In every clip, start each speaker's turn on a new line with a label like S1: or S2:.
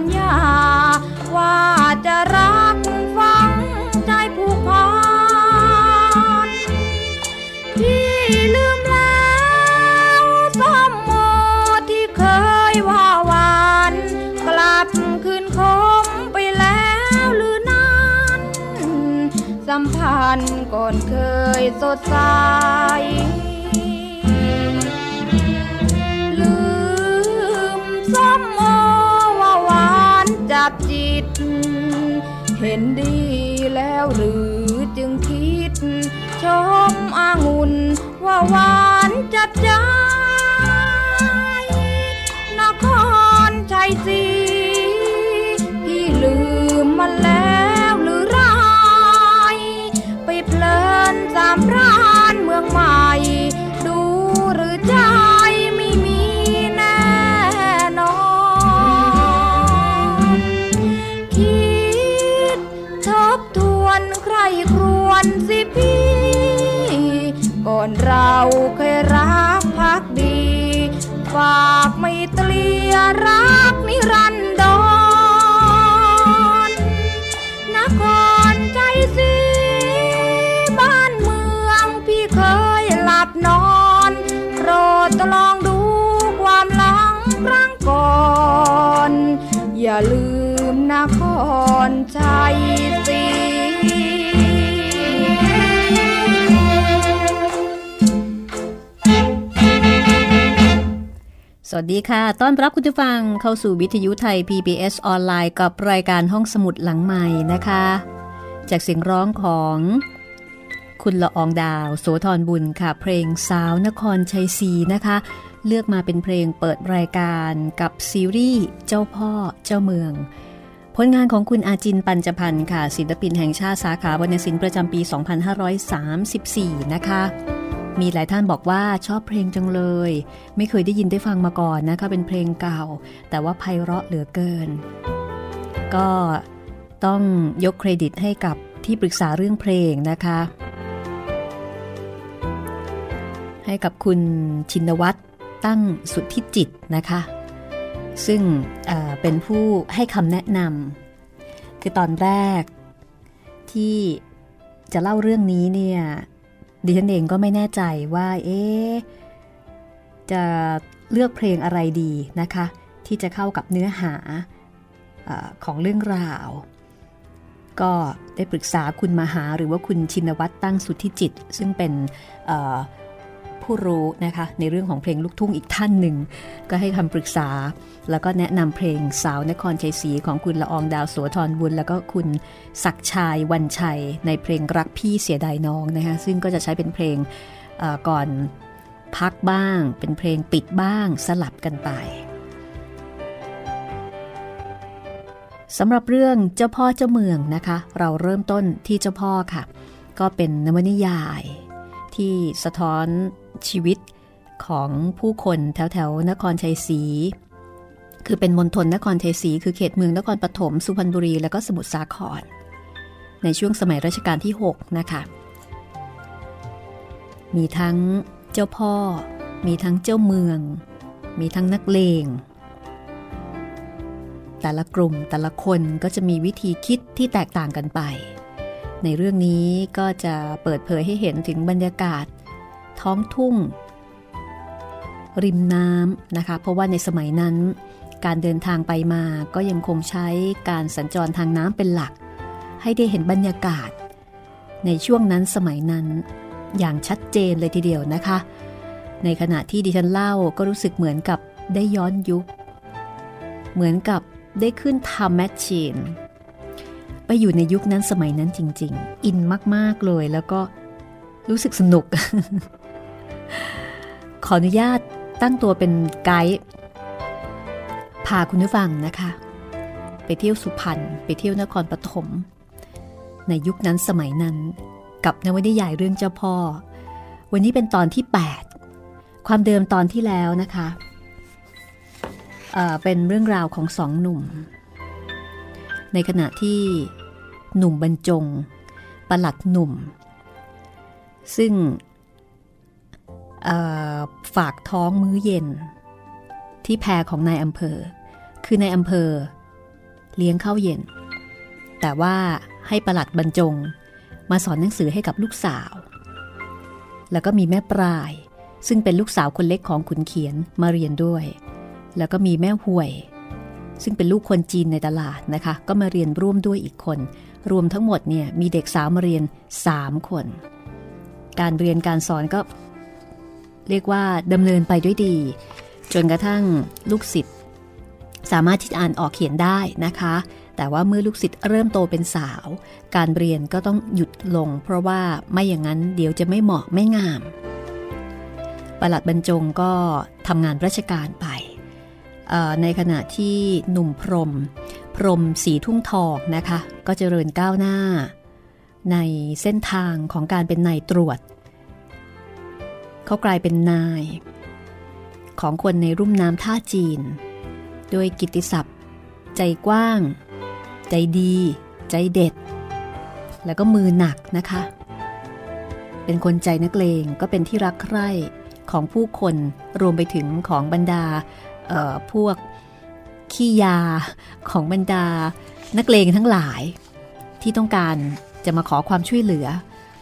S1: ญญา
S2: ว่า
S1: จะรักฟังใจผู้พานที่ลืมแล้ว
S2: ส
S1: มโมที่เคยว่าวาน กลับคืนคมไปแล้วหรือนั้นสัมพันธ์ก่อนเคยส
S2: ด
S1: ใส เห็นดีแล้วหรือจึง
S2: คิ
S1: ด ชมอางุ่นว่าหวานจัดจ้าจนครชัยศรี เคยรักพักดีควา
S2: ัสดีค่ะ ต้อนรับคุณผู้ฟังเข้าสู่วิทยุไทย PBS ออนไลน์กับรายการห้องสมุดหลังใหม่นะคะ จากเสียงร้องของคุณละอองดาว โสธรบุญค่ะ เพลงสาวนครชัยศรีนะคะ เลือกมาเป็นเพลงเปิดรายการกับซีรีส์เจ้าพ่อเจ้าเมือง ผลงานของคุณอาจินปัญจพันธ์ค่ะศิลปินแห่งชาติสาขาวรรณศิลป์ประจำปี 2534 นะคะ มีหลายท่านบอกว่าชอบเพลงจังเลย ไม่เคยได้ยินได้ฟังมาก่อนนะคะเป็นเพลงเก่า แต่ว่าไพเราะเหลือเกิน ก็ต้องยกเครดิตให้กับที่ปรึกษาเรื่องเพลงนะคะ ให้กับคุณชินวัตรตั้งสุทธิจิตนะคะ ซึ่งเป็นผู้ให้คำแนะนำคือตอนแรกที่จะเล่าเรื่องนี้เนี่ย ดิฉันเองก็ไม่แน่ใจว่าเอ๊จะเลือกเพลงอะไรดีนะคะ ที่จะเข้ากับเนื้อหาอของเรื่องราว ก็ได้ปรึกษาคุณมหาหรือว่าคุณชินวัตรตั้งสุทธิจิต ซึ่งเป็น ผู้รู้นะคะในเรื่องของเพลงลูกทุ่งอีกท่านหนึ่ง ก็ให้คำปรึกษา แล้วก็แนะนำเพลงสาวนครชัยศรีของคุณละอองดาวโสธรบุญ แล้วก็คุณศักชายวันชัย ในเพลงรักพี่เสียดายน้องนะคะซึ่งก็จะใช้เป็นเพลงก่อนพักบ้าง เป็นเพลงปิดบ้างสลับกันไปสำหรับเรื่องเจ้าพ่อเจ้าเมืองนะคะ เราเริ่มต้นที่เจ้าพ่อค่ะ ก็เป็นนวนิยาย ที่สะท้อน ชีวิตของผู้คนแถวแถวนครชัยศรีคือเป็นมณฑลนครชัยศรีคือเขตเมืองนครปฐมสุพรรณบุรี แล้วก็สมุทรสาคร ในช่วงสมัยรัชกาลที่ 6 นะคะ มีทั้งเจ้าพ่อ มีทั้งเจ้าเมือง มีทั้งนักเลงแต่ละกลุ่มแต่ละคนก็จะมีวิธีคิดที่แตกต่างกันไป ในเรื่องนี้ก็จะเปิดเผยให้เห็นถึงบรรยากาศ ท้องทุ่ง ริมน้ำนะคะ เพราะว่าในสมัยนั้น การเดินทางไปมาก็ยังคงใช้การสัญจรทางน้ำเป็นหลัก ให้ได้เห็นบรรยากาศ ในช่วงนั้นสมัยนั้น อย่างชัดเจนเลยทีเดียวนะคะ ในขณะที่ดิฉันเล่าก็รู้สึกเหมือนกับได้ย้อนยุค เหมือนกับได้ขึ้นทำแมชชีนไปอยู่ในยุคนั้นสมัยนั้นจริง ๆ อินมาก ๆ เลยแล้วก็รู้สึกสนุก ขออนุญาตตั้งตัวเป็นไกด์พาคุณผู้ฟังนะคะ ไปเที่ยวสุพรรณไปเที่ยวนครปฐมในยุคนั้นสมัยนั้น กับนวนิยายเรื่องเจ้าพ่อ วันนี้เป็นตอนที่ 8 ความเดิมตอนที่แล้วนะคะเเป็นเรื่องราวของสองหนุ่ม ในขณะที่หนุ่มบรรจงประหลัดหนุ่ม ซึ่ง ฝากท้องมื้อเย็น ที่แพรของนายอำเภอ คือนายอำเภอ เลี้ยงข้าวเย็น แต่ว่าให้ประหลัดบรรจง มาสอนหนังสือให้กับลูกสาว แล้วก็มีแม่ปลาย ซึ่งเป็นลูกสาวคนเล็กของขุนเขียนมาเรียนด้วย แล้วก็มีแม่ห่วย ซึ่งเป็นลูกคนจีนในตลาดนะคะ ก็มาเรียนร่วมด้วยอีกคน รวมทั้งหมดเนี่ยมีเด็กสาวมาเรียน 3 คน การเรียนการสอนก็ เรียกว่าดำเนินไปด้วยดี จนกระทั่งลูกศิษย์สามารถที่จะอ่านออกเขียนได้นะคะ แต่ว่าเมื่อลูกศิษย์เริ่มโตเป็นสาว การเรียนก็ต้องหยุดลง เพราะว่าไม่อย่างนั้นเดี๋ยวจะไม่เหมาะไม่งาม ประหลัดบรรจงก็ทำงานราชการไป ในขณะที่หนุ่มพรม พรมสีทุ่งทองนะคะ ก็เจริญก้าวหน้า ในเส้นทางของการเป็นนายตรวจ เขากลายเป็นนาย ของคนในรุ่มน้ำท่าจีน โดยกิติศัพท์ ใจกว้าง ใจดี ใจเด็ด แล้วก็มือหนักนะคะ เป็นคนใจนักเลงก็เป็นที่รักใคร่ของผู้คนรวมไปถึงของบรรดาพวกขี้ยาของบรรดา นักเลงทั้งหลาย ที่ต้องการจะมาขอความช่วยเหลือ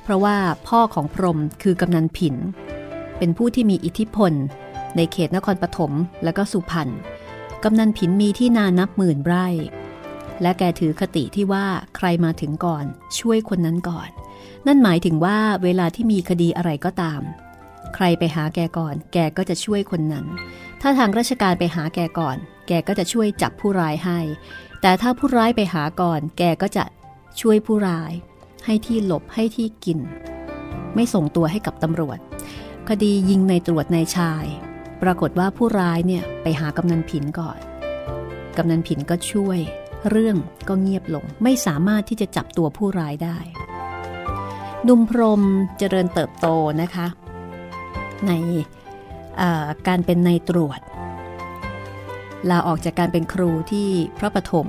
S2: เพราะว่าพ่อของพรมคือกำนันผิน เป็นผู้ที่มีอิทธิพล ในเขตนครปฐมและก็สุพรรณกำนันผินมีที่นานับหมื่นไร่ และแกถือคติที่ว่าใครมาถึงก่อน ช่วยคนนั้นก่อน นั่นหมายถึงว่าเวลาที่มีคดีอะไรก็ตาม ใครไปหาแกก่อน แกก็จะช่วยคนนั้น ถ้าทางราชการไปหาแกก่อน แกก็จะช่วยจับผู้ร้ายให้ แต่ถ้าผู้ร้ายไปหาก่อน แกก็จะช่วยผู้ร้าย ให้ที่หลบให้ที่กิน ไม่ส่งตัวให้กับตำรวจ คดียิงในตรวจในชาย ปรากฏว่าผู้ร้ายเนี่ยไปหากำนันผินก่อน กำนันผินก็ช่วย เรื่องก็เงียบลง ไม่สามารถที่จะจับตัวผู้ร้ายได้นุมพรมเจริญเติบโตนะคะ ในการเป็นในตรวจ ลาออกจากการเป็นครูที่พระปฐม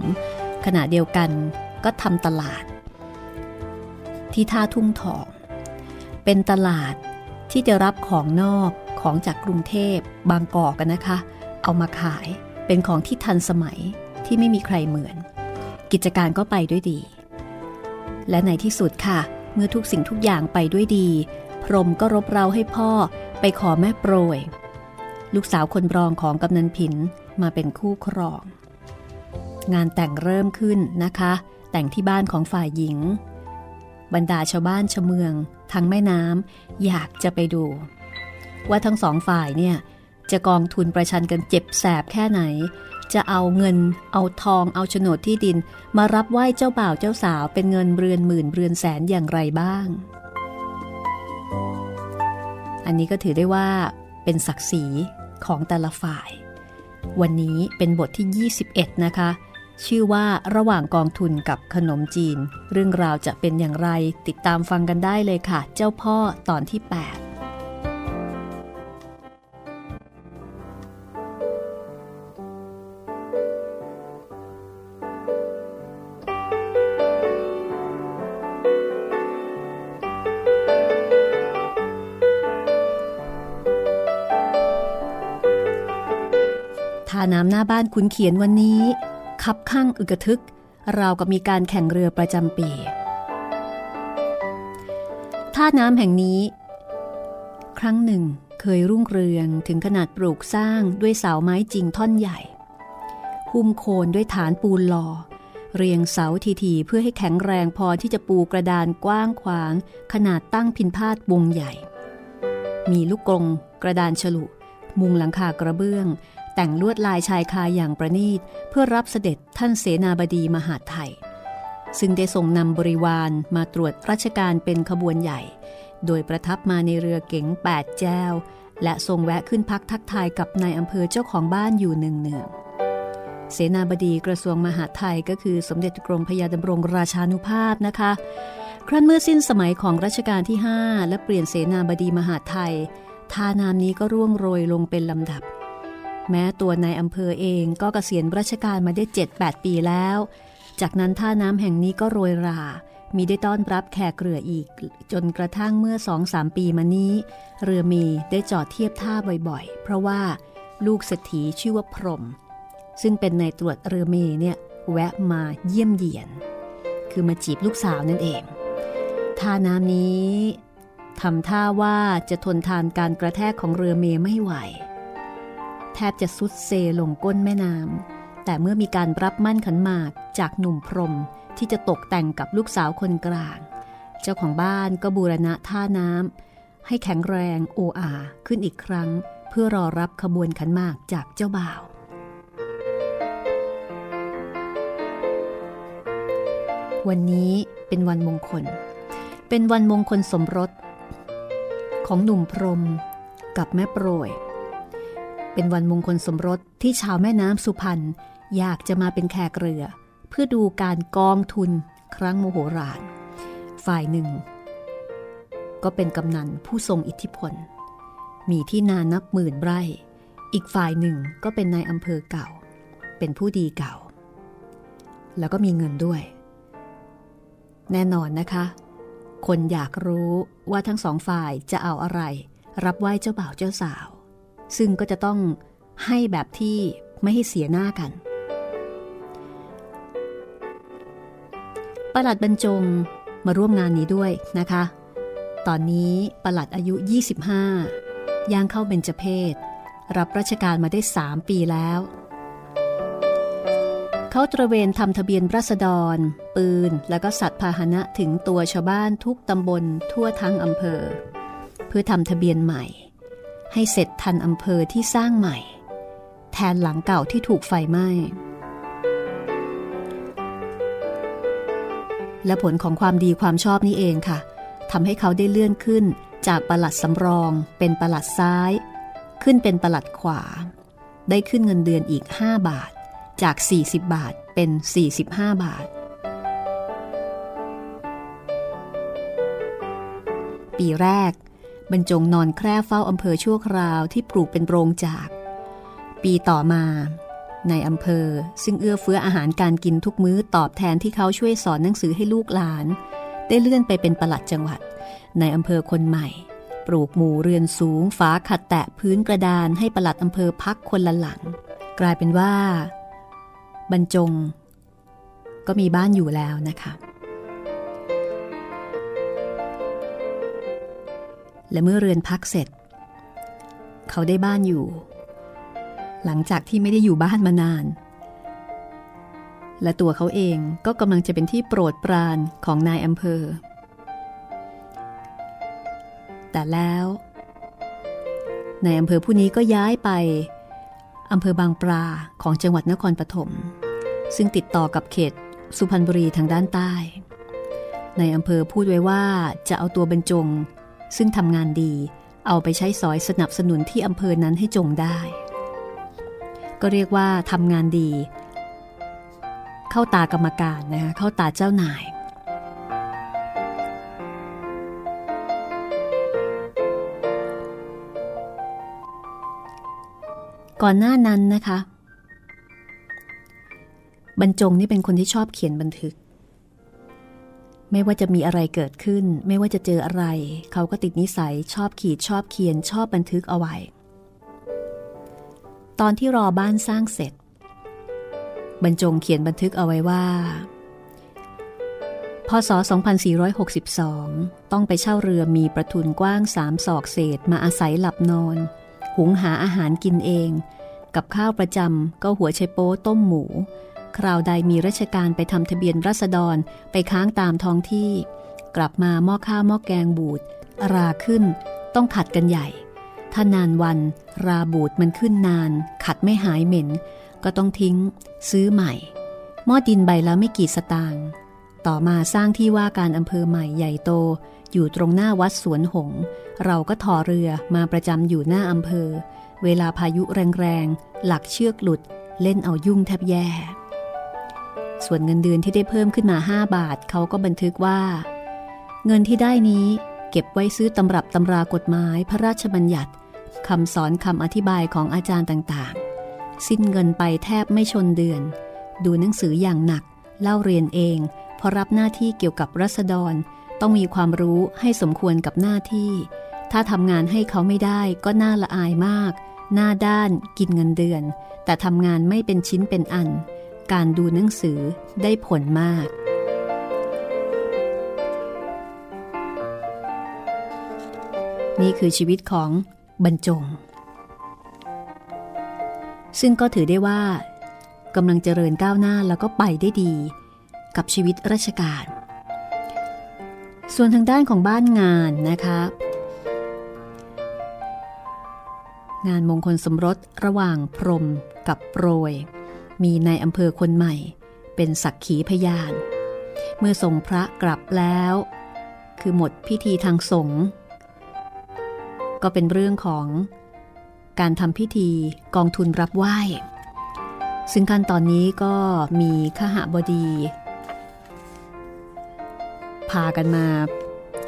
S2: ขณะเดียวกันก็ทำตลาด ที่ท่าทุ่งทอง เป็นตลาด ที่จะรับของนอกของจากกรุงเทพบางกอกกันนะคะ เอามาขายเป็นของที่ทันสมัยที่ไม่มีใครเหมือน กิจการก็ไปด้วยดี และในที่สุดค่ะ เมื่อทุกสิ่งทุกอย่างไปด้วยดี พรมก็รบเร้าให้พ่อไปขอแม่โปรย ลูกสาวคนรองของกำนันผินมาเป็นคู่ครอง งานแต่งเริ่มขึ้นนะคะ แต่งที่บ้านของฝ่ายหญิง บรรดาชาวบ้านชาวเมืองทางแม่น้ำอยากจะไปดู ว่าทั้งสองฝ่ายเนี่ย จะกองทุนประชันกันเจ็บแสบแค่ไหน จะเอาเงิน เอาทองเอาโฉนดที่ดิน มารับไหว้เจ้าบ่าวเจ้าสาวเป็นเงินเรือนหมื่นเรือนแสนอย่างไรบ้าง อันนี้ก็ถือได้ว่าเป็นศักดิ์ศรีของแต่ละฝ่าย วันนี้เป็นบทที่ 21 นะคะ ชื่อว่าระหว่างกองทุนกับขนมจีน เรื่องราวจะเป็นอย่างไรติดตามฟังกันได้เลยค่ะ เจ้าพ่อตอนที่ 8ทาน้ำหน้าบ้านคุณเขียนวันนี้ คับข้างอึกทึก ราวกับมีการแข่งเรือประจำปี ท่าน้ำแห่งนี้ ครั้งหนึ่งเคยรุ่งเรืองถึงขนาดปลูกสร้างด้วยเสาไม้จริงท่อนใหญ่ หุ้มโคนด้วยฐานปูนหล่อเรียงเสาทีๆเพื่อให้แข็งแรงพอที่จะปูกระดานกว้างขวาง ขนาดตั้งพินพาดวงใหญ่ มีลูกกรงกระดานฉลุ มุงหลังคากระเบื้อง แต่งลวดลายชายคาอย่างประณีตเพื่อรับเสด็จท่านเสนาบดีมหาไทย ซึ่งได้ทรงนำบริวารมาตรวจราชการเป็นขบวนใหญ่ โดยประทับมาในเรือเก๋งแปดแจ้วและทรงแวะขึ้นพักทักทายกับนายอำเภอเจ้าของบ้านอยู่เนืองเสนาบดีกระทรวงมหาไทยก็คือสมเด็จกรมพยาดำรงราชานุภาพนะคะ ครั้นเมื่อสิ้นสมัยของรัชกาลที่ 5 และเปลี่ยนเสนาบดีมหาไทยท่านามนี้ก็ร่วงโรยลงเป็นลำดับ แม้ตัวนายอำเภอเองก็เกษียณราชการมาได้ 7-8 ปีแล้ว จากนั้นท่าน้ำแห่งนี้ก็โรยรา มีได้ต้อนรับแขกเรืออีก จนกระทั่งเมื่อสองสามปีมานี้ เรือมีได้จอดเทียบท่าบ่อยๆ เพราะว่าลูกเศรษฐีชื่อว่าพรม ซึ่งเป็นนายตรวจเรือเมเนี่ยแวะมาเยี่ยมเยียน คือมาจีบลูกสาวนั่นเอง ท่าน้ำนี้ทำท่าว่าจะทนทานการกระแทกของเรือเมไม่ไหว แทบจะสุดเซลงก้นแม่น้ำแต่เมื่อมีการรับมั่นขันหมากจากหนุ่มพรมที่จะตกแต่งกับลูกสาวคนกลาง เจ้าของบ้านก็บูรณะท่าน้ำให้แข็งแรงโออาขึ้นอีกครั้ง เพื่อรอรับขบวนขันหมากจากเจ้าบ่าววันนี้เป็นวันมงคล เป็นวันมงคลสมรส ของหนุ่มพรมกับแม่โปรย เป็นวันมงคลสมรสที่ชาวแม่น้ำสุพรรณอยากจะมาเป็นแขกเรือ เพื่อดูการกองทุนครั้งโมโหรานฝ่ายหนึ่ง ก็เป็นกำนันผู้ทรงอิทธิพล มีที่นานับหมื่นไร่ อีกฝ่ายหนึ่งก็เป็นนายอำเภอเก่า เป็นผู้ดีเก่า แล้วก็มีเงินด้วย แน่นอนนะคะ คนอยากรู้ว่าทั้งสองฝ่ายจะเอาอะไร รับไหว้เจ้าบ่าวเจ้าสาว ซึ่งก็จะต้องให้แบบที่ไม่ให้เสียหน้ากัน ประหลัดบรรจงมาร่วมงานนี้ด้วยนะคะ ตอนนี้ประหลัดอายุ 25 ย่างเข้าเบญจเพศ รับราชการมาได้ 3 ปีแล้ว เขาตระเวนทำทะเบียนรัษฎร ปืน และก็สัตว์พาหนะถึงตัวชาวบ้านทุกตำบลทั่วทั้งอำเภอ เพื่อทำทะเบียนใหม่ ให้เสร็จทันอำเภอที่สร้างใหม่ แทนหลังเก่าที่ถูกไฟไหม้ และผลของความดีความชอบนี้เองค่ะทำให้เขาได้เลื่อนขึ้นจากประหลัดสำรองเป็นประหลัดซ้าย ขึ้นเป็นประหลัดขวา ได้ขึ้นเงินเดือนอีก 5 บาท จาก 40 บาทเป็น 45 บาท ปีแรก บรรจงนอนแคร่เฝ้าอำเภอชั่วคราวที่ปลูกเป็นโรงจาก ปีต่อมาในอำเภอซึ่งเอื้อเฟื้ออาหารการกินทุกมื้อตอบแทนที่เขาช่วยสอนหนังสือให้ลูกหลาน ได้เลื่อนไปเป็นประหลัดจังหวัด ในอำเภอคนใหม่ ปลูกหมู่เรือนสูงฝาขัดแตะพื้นกระดานให้ประหลัดอำเภอพักคนละหลัง กลายเป็นว่า บรรจง ก็มีบ้านอยู่แล้วนะคะ และเมื่อเรือนพักเสร็จ เขาได้บ้านอยู่ หลังจากที่ไม่ได้อยู่บ้านมานาน และตัวเขาเองก็กำลังจะเป็นที่โปรดปรานของนายอำเภอ แต่แล้วนายอำเภอผู้นี้ก็ย้ายไปอำเภอบางปลาของจังหวัดนครปฐมซึ่งติดต่อกับเขตสุพรรณบุรีทางด้านใต้ ในอำเภอพูดไว้ว่าจะเอาตัวบรรจง ซึ่งทำงานดีเอาไปใช้สอยสนับสนุนที่อำเภอนั้นให้จงได้ ก็เรียกว่าทำงานดี เข้าตากรรมการนะคะเข้าตาเจ้านาย ก่อนหน้านั้นนะคะ บรรจงนี่เป็นคนที่ชอบเขียนบันทึก ไม่ว่าจะมีอะไรเกิดขึ้น ไม่ว่าจะเจออะไร เขาก็ติดนิสัยชอบขีดชอบเขียนชอบบันทึกเอาไว้ ตอนที่รอบ้านสร้างเสร็จ บรรจงเขียนบันทึกเอาไว้ว่า พศ 2462 ต้องไปเช่าเรือมีประทุนกว้างสามศอกเศษมาอาศัยหลับนอน หุงหาอาหารกินเอง กับข้าวประจำก็หัวไชโป๊ต้มหมู คราวใดมีราชการไปทำทะเบียนรัษฎรไปค้างตามท้องที่ กลับมาหม้อข้าวหม้อแกงบูดราขึ้น ต้องขัดกันใหญ่ ถ้านานวัน ราบูดมันขึ้นนาน ขัดไม่หายเหม็น ก็ต้องทิ้ง ซื้อใหม่ หม้อดินใบแล้วไม่กี่สตางค์ต่อมาสร้างที่ว่าการอำเภอใหม่ใหญ่โต อยู่ตรงหน้าวัดสวนหง เราก็ถอเรือมาประจำอยู่หน้าอำเภอ เวลาพายุแรงๆ หลักเชือกหลุด เล่นเอายุ่งแทบแย่ ส่วนเงินเดือนที่ได้เพิ่มขึ้นมา 5 บาทเขาก็บันทึกว่า เงินที่ได้นี้เก็บไว้ซื้อตำรับตำรากฎหมายพระราชบัญญัติคำสอนคำอธิบายของอาจารย์ต่างๆ สิ้นเงินไปแทบไม่ชนเดือน ดูหนังสืออย่างหนัก เล่าเรียนเองพอรับหน้าที่เกี่ยวกับรัษฎร ต้องมีความรู้ให้สมควรกับหน้าที่ ถ้าทำงานให้เขาไม่ได้ก็น่าละอายมาก หน้าด้านกินเงินเดือน แต่ทำงานไม่เป็นชิ้นเป็นอัน การดูหนังสือได้ผลมาก นี่คือชีวิตของบรรจง ซึ่งก็ถือได้ว่ากำลังเจริญก้าวหน้าแล้วก็ไปได้ดี กับชีวิตราชการ ส่วนทางด้านของบ้านงานนะคะงานมงคลสมรสระหว่างพรมกับโปรย มีในอำเภอคนใหม่ เป็นสักขีพยาน เมื่อส่งพระกลับแล้ว คือหมดพิธีทางสงฆ์ก็เป็นเรื่องของการทำพิธีกองทุนรับไหว้ ซึ่งขั้นตอนนี้ก็มีขหบดี พากันมา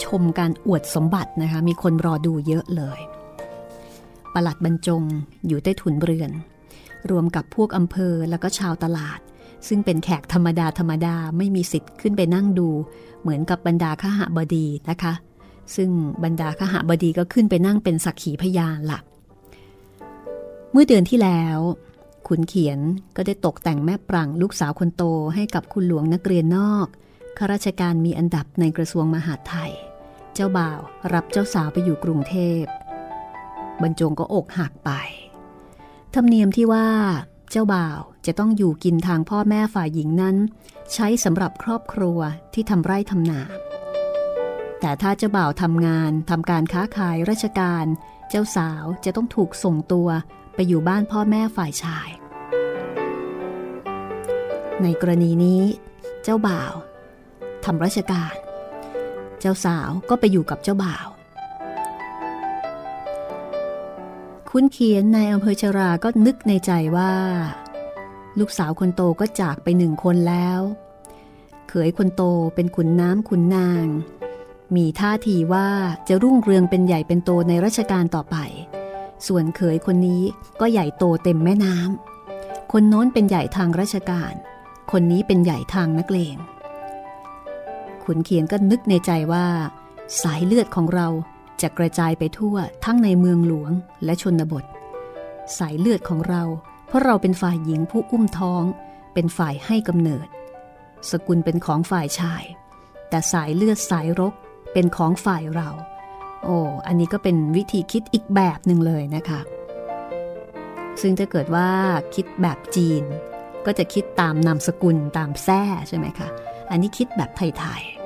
S2: ชมการอวดสมบัตินะคะ มีคนรอดูเยอะเลย ประหลัดบรรจงอยู่ใต้ถุนเรือน รวมกับพวกอำเภอแล้วก็ชาวตลาด ซึ่งเป็นแขกธรรมดาธรรมดาไม่มีสิทธิ์ขึ้นไปนั่งดู เหมือนกับบรรดาข้าหบดีนะคะ ซึ่งบรรดาข้าหบดีก็ขึ้นไปนั่งเป็นสักขีพยานละ่ะเมื่อเดือนที่แล้ว ขุนเขียนก็ได้ตกแต่งแม่ปรังลูกสาวคนโตให้กับคุณหลวงนักเรียนนอกข้าราชการมีอันดับในกระทรวงมหาดไทย เจ้าบ่าวรับเจ้าสาวไปอยู่กรุงเทพบรรจงก็อกหักไป ธรรมเนียมที่ว่า เจ้าบ่าวจะต้องอยู่กินทางพ่อแม่ฝ่ายหญิงนั้น ใช้สำหรับครอบครัวที่ทำไร่ทำนา แต่ถ้าเจ้าบ่าวทำงานทำการค้าขายราชการ เจ้าสาวจะต้องถูกส่งตัวไปอยู่บ้านพ่อแม่ฝ่ายชาย ในกรณีนี้ เจ้าบ่าวทำราชการ เจ้าสาวก็ไปอยู่กับเจ้าบ่าว คุณเขียนในอำเภอชราก็นึกในใจว่า ลูกสาวคนโตก็จากไปหนึ่งคนแล้ว เขยคนโตเป็นขุนน้ำขุนนาง มีท่าทีว่าจะรุ่งเรืองเป็นใหญ่เป็นโตในราชการต่อไป ส่วนเขยคนนี้ก็ใหญ่โตเต็มแม่น้ำคนโน้นเป็นใหญ่ทางราชการ คนนี้เป็นใหญ่ทางนักเลงขุนเขียนก็นึกในใจว่า สายเลือดของเรา จะกระจายไปทั่วทั้งในเมืองหลวงและชนบท สายเลือดของเรา เพราะเราเป็นฝ่ายหญิงผู้อุ้มท้อง เป็นฝ่ายให้กำเนิด สกุลเป็นของฝ่ายชาย แต่สายเลือดสายรกเป็นของฝ่ายเรา โอ้ อันนี้ก็เป็นวิธีคิดอีกแบบหนึ่งเลยนะคะ ซึ่งถ้าเกิดว่าคิดแบบจีน ก็จะคิดตามนามสกุลตามแท้ใช่ไหมคะ อันนี้คิดแบบไทยๆ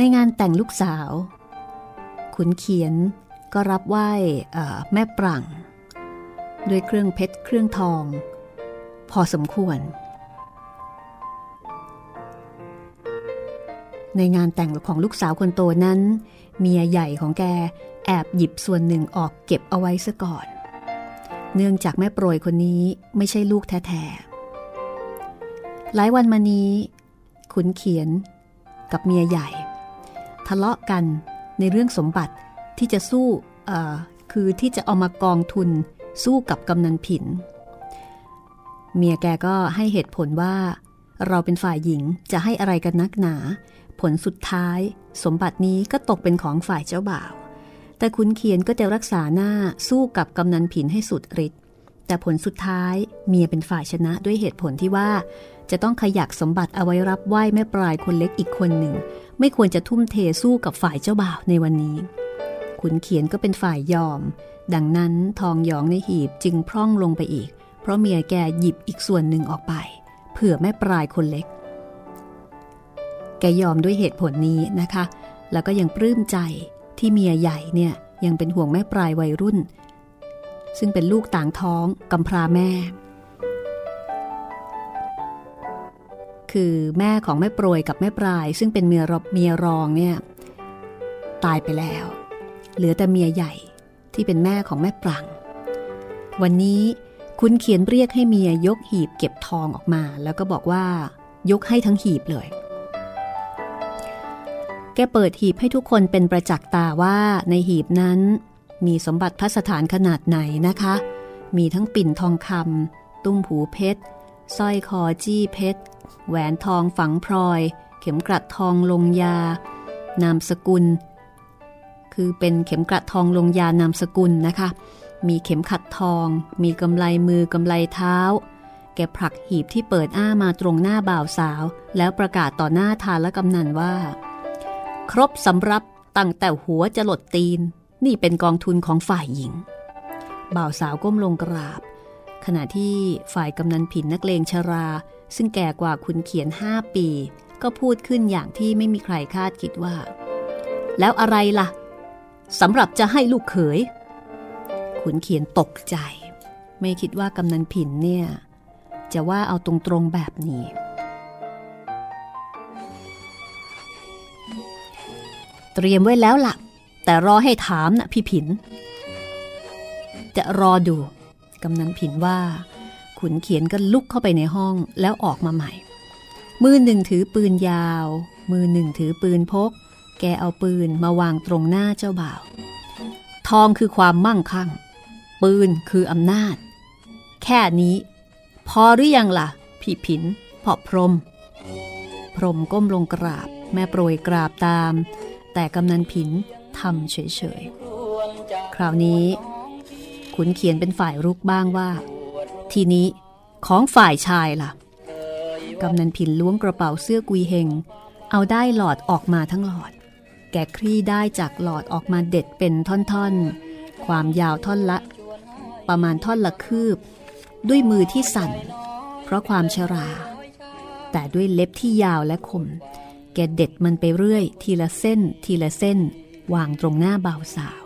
S2: ในงานแต่งลูกสาว ขุนเขียนก็รับไหว้แม่ปรังด้วยเครื่องเพชรเครื่องทอง พอสมควร ในงานแต่งของลูกสาวคนโตนั้น เมียใหญ่ของแกแอบหยิบส่วนหนึ่งออกเก็บเอาไว้ซะก่อน เนื่องจากแม่โปรยคนนี้ไม่ใช่ลูกแท้ๆหลายวันมานี้ ขุนเขียนกับเมียใหญ่ ทะเลาะกันในเรื่องสมบัติที่จะสู้คือที่จะเอามากองทุนสู้กับกำนันผิน เมียแกก็ให้เหตุผลว่า เราเป็นฝ่ายหญิงจะให้อะไรกันนักหนา ผลสุดท้าย สมบัตินี้ก็ตกเป็นของฝ่ายเจ้าบ่าว แต่ขุนเขียนก็จะรักษาหน้าสู้กับกำนันผินให้สุดฤทธิ์แต่ผลสุดท้ายเมียเป็นฝ่ายชนะด้วยเหตุผลที่ว่า จะต้องขยักสมบัติเอาไว้รับไหว้แม่ปลายคนเล็กอีกคนหนึ่ง ไม่ควรจะทุ่มเทสู้กับฝ่ายเจ้าบ่าวในวันนี้ ขุนเขียนก็เป็นฝ่ายยอม ดังนั้นทองหยองในหีบจึงพร่องลงไปอีก เพราะเมียแกหยิบอีกส่วนหนึ่งออกไป เผื่อแม่ปลายคนเล็ก แกยอมด้วยเหตุผลนี้นะคะ แล้วก็ยังปลื้มใจที่เมียใหญ่เนี่ยยังเป็นห่วงแม่ปลายวัยรุ่น ซึ่งเป็นลูกต่างท้องกำพร้าแม่ คือแม่ของแม่โปรยกับแม่ปลาย ซึ่งเป็นเมียรบเมียรองเนี่ยตายไปแล้ว เหลือแต่เมียใหญ่ที่เป็นแม่ของแม่ปรัง วันนี้คุณเขียนเรียกให้เมียยกหีบเก็บทองออกมา แล้วก็บอกว่ายกให้ทั้งหีบเลย แกเปิดหีบให้ทุกคนเป็นประจักษ์ตาว่าในหีบนั้นมีสมบัติพัสถานขนาดไหนนะคะ มีทั้งปิ่นทองคำตุ้มหูเพชรสร้อยคอจี้เพชร แหวนทองฝังพลอย เข็มกลัดทองลงยา นามสกุล คือเป็นเข็มกลัดทองลงยานามสกุลนะคะ มีเข็มขัดทอง มีกำไลมือกำไลเท้า แกผลักหีบที่เปิดอ้ามาตรงหน้าบ่าวสาว แล้วประกาศต่อหน้าทานและกำนันว่า ครบสำรับตั้งแต่หัวจะหลดตีน นี่เป็นกองทุนของฝ่ายหญิง บ่าวสาวก้มลงกราบ ขณะที่ฝ่ายกำนันผินนักเลงชรา ซึ่งแก่กว่าคุณเขียนห้าปี ก็พูดขึ้นอย่างที่ไม่มีใครคาดคิดว่า แล้วอะไรล่ะสำหรับจะให้ลูกเขย ขุนเขียนตกใจ ไม่คิดว่ากำนันผินเนี่ย จะว่าเอาตรงๆแบบนี้ เตรียมไว้แล้วล่ะ แต่รอให้ถามนะพี่ผิน จะรอดูกำนันผินว่า ขุนเขียนก็ลุกเข้าไปในห้องแล้วออกมาใหม่ มือหนึ่งถือปืนยาว มือหนึ่งถือปืนพก แกเอาปืนมาวางตรงหน้าเจ้าบ่าว ทองคือความมั่งคั่ง ปืนคืออำนาจ แค่นี้ พอหรือยังล่ะ พี่ผินพอพรม พรมก้มลงกราบ แม่โปรยกราบตาม แต่กำนันผินทำเฉยๆ คราวนี้ขุนเขียนเป็นฝ่ายรุกบ้างว่า ทีนี้ของฝ่ายชายล่ะ กำนันผินล้วงกระเป๋าเสื้อกุยเฮง เอาได้หลอดออกมาทั้งหลอด แกคลี่ได้จากหลอดออกมาเด็ดเป็นท่อนๆ ความยาวท่อนละ ประมาณท่อนละคืบ ด้วยมือที่สั่น เพราะความชรา แต่ด้วยเล็บที่ยาวและคม แกเด็ดมันไปเรื่อย ทีละเส้น ทีละเส้น วางตรงหน้าบ่าวสาว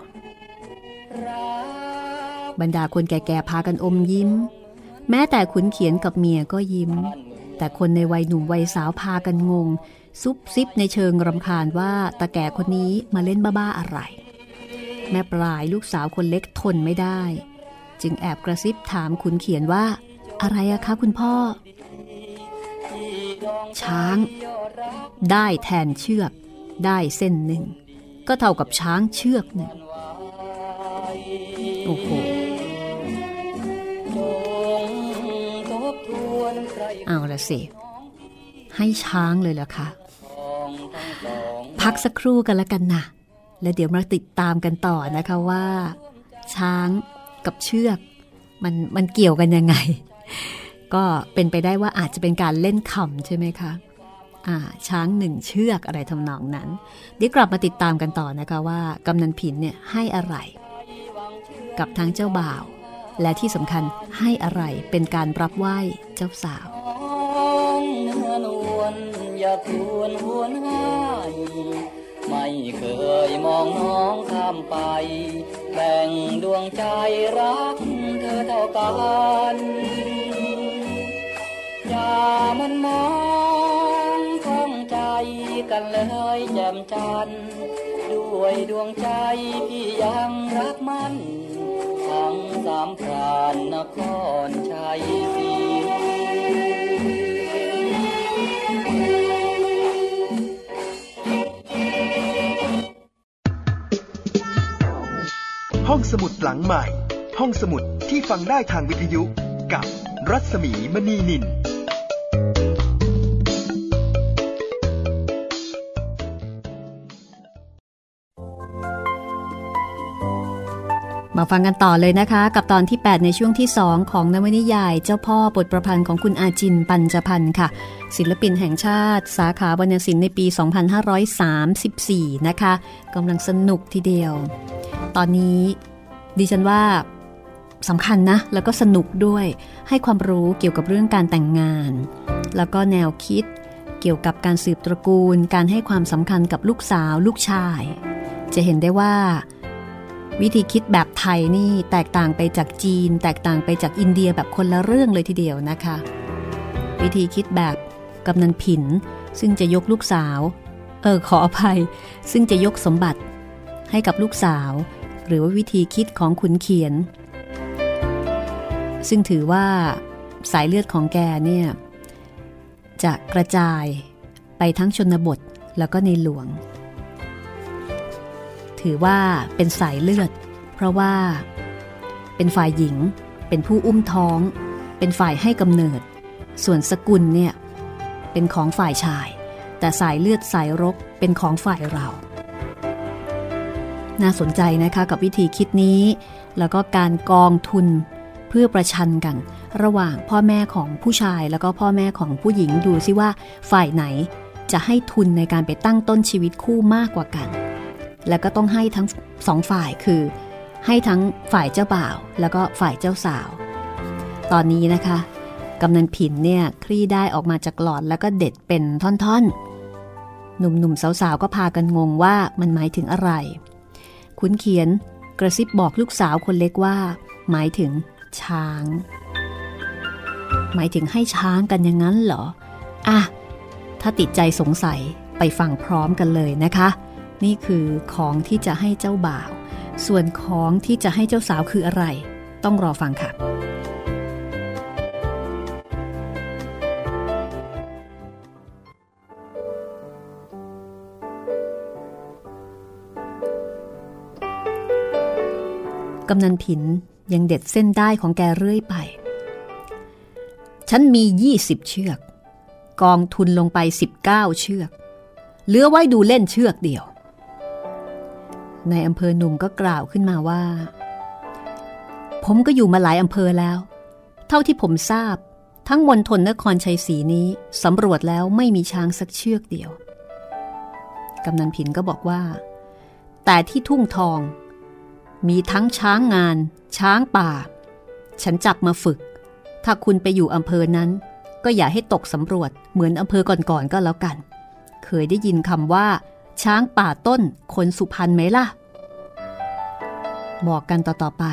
S2: บรรดาคนแก่ๆพากันอมยิ้ม แม้แต่ขุนเขียนกับเมียก็ยิ้ม แต่คนในวัยหนุ่มวัยสาวพากันงง ซุบซิบในเชิงรำคาญว่าตาแก่คนนี้มาเล่นบ้าๆอะไร แม่ปลายลูกสาวคนเล็กทนไม่ได้ จึงแอบกระซิบถามขุนเขียนว่า อะไรอะคะคุณพ่อ ช้าง ได้แทนเชือก ได้เส้นหนึ่ง ก็เท่ากับช้างเชือกหนึ่งโอ้โห ละสิ ให้ช้างเลยเหรอคะ พักสักครู่กันล้วกันนะ แล้วเดี๋ยวมาติดตามกันต่อนะคะว่า ช้างกับเชือก มันมันเกี่ยวกันยังไง ก็เป็นไปได้ว่าอาจจะเป็นการเล่นคำใช่ไหมคะอ่าช้างหนึ่งเชือกอะไรทำนองนั้น เดี๋ยวกลับมาติดตามกันต่อนะคะว่ากำนันผินเนี่ยให้อะไร กับทั้งเจ้าบ่าว และที่สำคัญให้อะไรเป็นการรับไหว้เจ้าสาว
S3: อย่าควรหวนหายไม่เคยมองน้องข้ามไป แบ่งดวงใจรักเธอเท่ากันอย่ามันมองข้องใจกันเลยแจ่มจันทร์ด้วยดวงใจพี่ยังรักมัน ทั้งสามพรานนครชัยศรี
S1: ห้องสมุดหลังใหม่ ห้องสมุดที่ฟังได้ทางวิทยุกับรัศมีมณีนิน
S2: มาฟังกันต่อเลยนะคะ กับตอนที่ 8 ในช่วงที่ 2 ของนวนิยาย เจ้าพ่อบทประพันธ์ของคุณอาจินปัญจพันธ์ค่ะ ศิลปินแห่งชาติ สาขาวรรณศิลป์ในปี 2534 นะคะกำลังสนุกทีเดียว ตอนนี้ ดิฉันว่าสำคัญนะ แล้วก็สนุกด้วยให้ความรู้เกี่ยวกับเรื่องการแต่งงาน แล้วก็แนวคิดเกี่ยวกับการสืบตระกูล การให้ความสำคัญกับลูกสาว ลูกชาย จะเห็นได้ว่า วิธีคิดแบบไทยนี่แตกต่างไปจากจีน แตกต่างไปจากอินเดียแบบคนละเรื่องเลยทีเดียวนะคะ วิธีคิดแบบกำนันผิน ซึ่งจะยกลูกสาว เออขออภัย ซึ่งจะยกสมบัติให้กับลูกสาว หรือว่าวิธีคิดของขุนเขียน ซึ่งถือว่าสายเลือดของแกเนี่ย จะกระจายไปทั้งชนบทแล้วก็ในหลวง ถือว่าเป็นสายเลือด เพราะว่า เป็นฝ่ายหญิง เป็นผู้อุ้มท้อง เป็นฝ่ายให้กำเนิด ส่วนสกุลเนี่ย เป็นของฝ่ายชาย แต่สายเลือดสายรกเป็นของฝ่ายเรา น่าสนใจนะคะกับวิธีคิดนี้ แล้วก็การกองทุนเพื่อประชันกัน ระหว่างพ่อแม่ของผู้ชาย แล้วก็พ่อแม่ของผู้หญิงดูซิว่าฝ่ายไหนจะให้ทุนในการไปตั้งต้นชีวิตคู่มากกว่ากัน แล้วก็ต้องให้ทั้งสองฝ่ายคือ ให้ทั้งฝ่ายเจ้าบ่าว แล้วก็ฝ่ายเจ้าสาว ตอนนี้นะคะกำนันผินเนี่ยคลี่ได้ออกมาจากหลอดแล้วก็เด็ดเป็นท่อนๆ หนุ่มๆสาวๆก็พากันงงว่ามันหมายถึงอะไร ขุนเขียน กระซิบบอกลูกสาวคนเล็กว่า หมายถึงช้าง หมายถึงให้ช้างกันอย่างนั้นเหรอ อะ ถ้าติดใจสงสัยไปฟังพร้อมกันเลยนะคะ นี่คือของที่จะให้เจ้าบ่าว ส่วนของที่จะให้เจ้าสาวคืออะไร ต้องรอฟังค่ะ กำนันผินยังเด็ดเส้นได้ของแกเรื่อยไป ฉันมี 20 เชือก กองทุนลงไป 19 เชือก เหลือไว้ดูเล่นเชือกเดียว ในอำเภอหนุ่มก็กล่าวขึ้นมาว่า ผมก็อยู่มาหลายอำเภอแล้ว เท่าที่ผมทราบ ทั้งมณฑลนครชัยศรีนี้สำรวจแล้วไม่มีช้างสักเชือกเดียว กำนันผินก็บอกว่า แต่ที่ทุ่งทอง มีทั้งช้างงาน ช้างป่า ฉันจับมาฝึก ถ้าคุณไปอยู่อำเภอนั้น ก็อย่าให้ตกสำรวจเหมือนอำเภอก่อนๆก็แล้วกัน เคยได้ยินคำว่า ช้างป่าต้นคนสุพรรณไหมล่ะ บอกกันต่อๆไป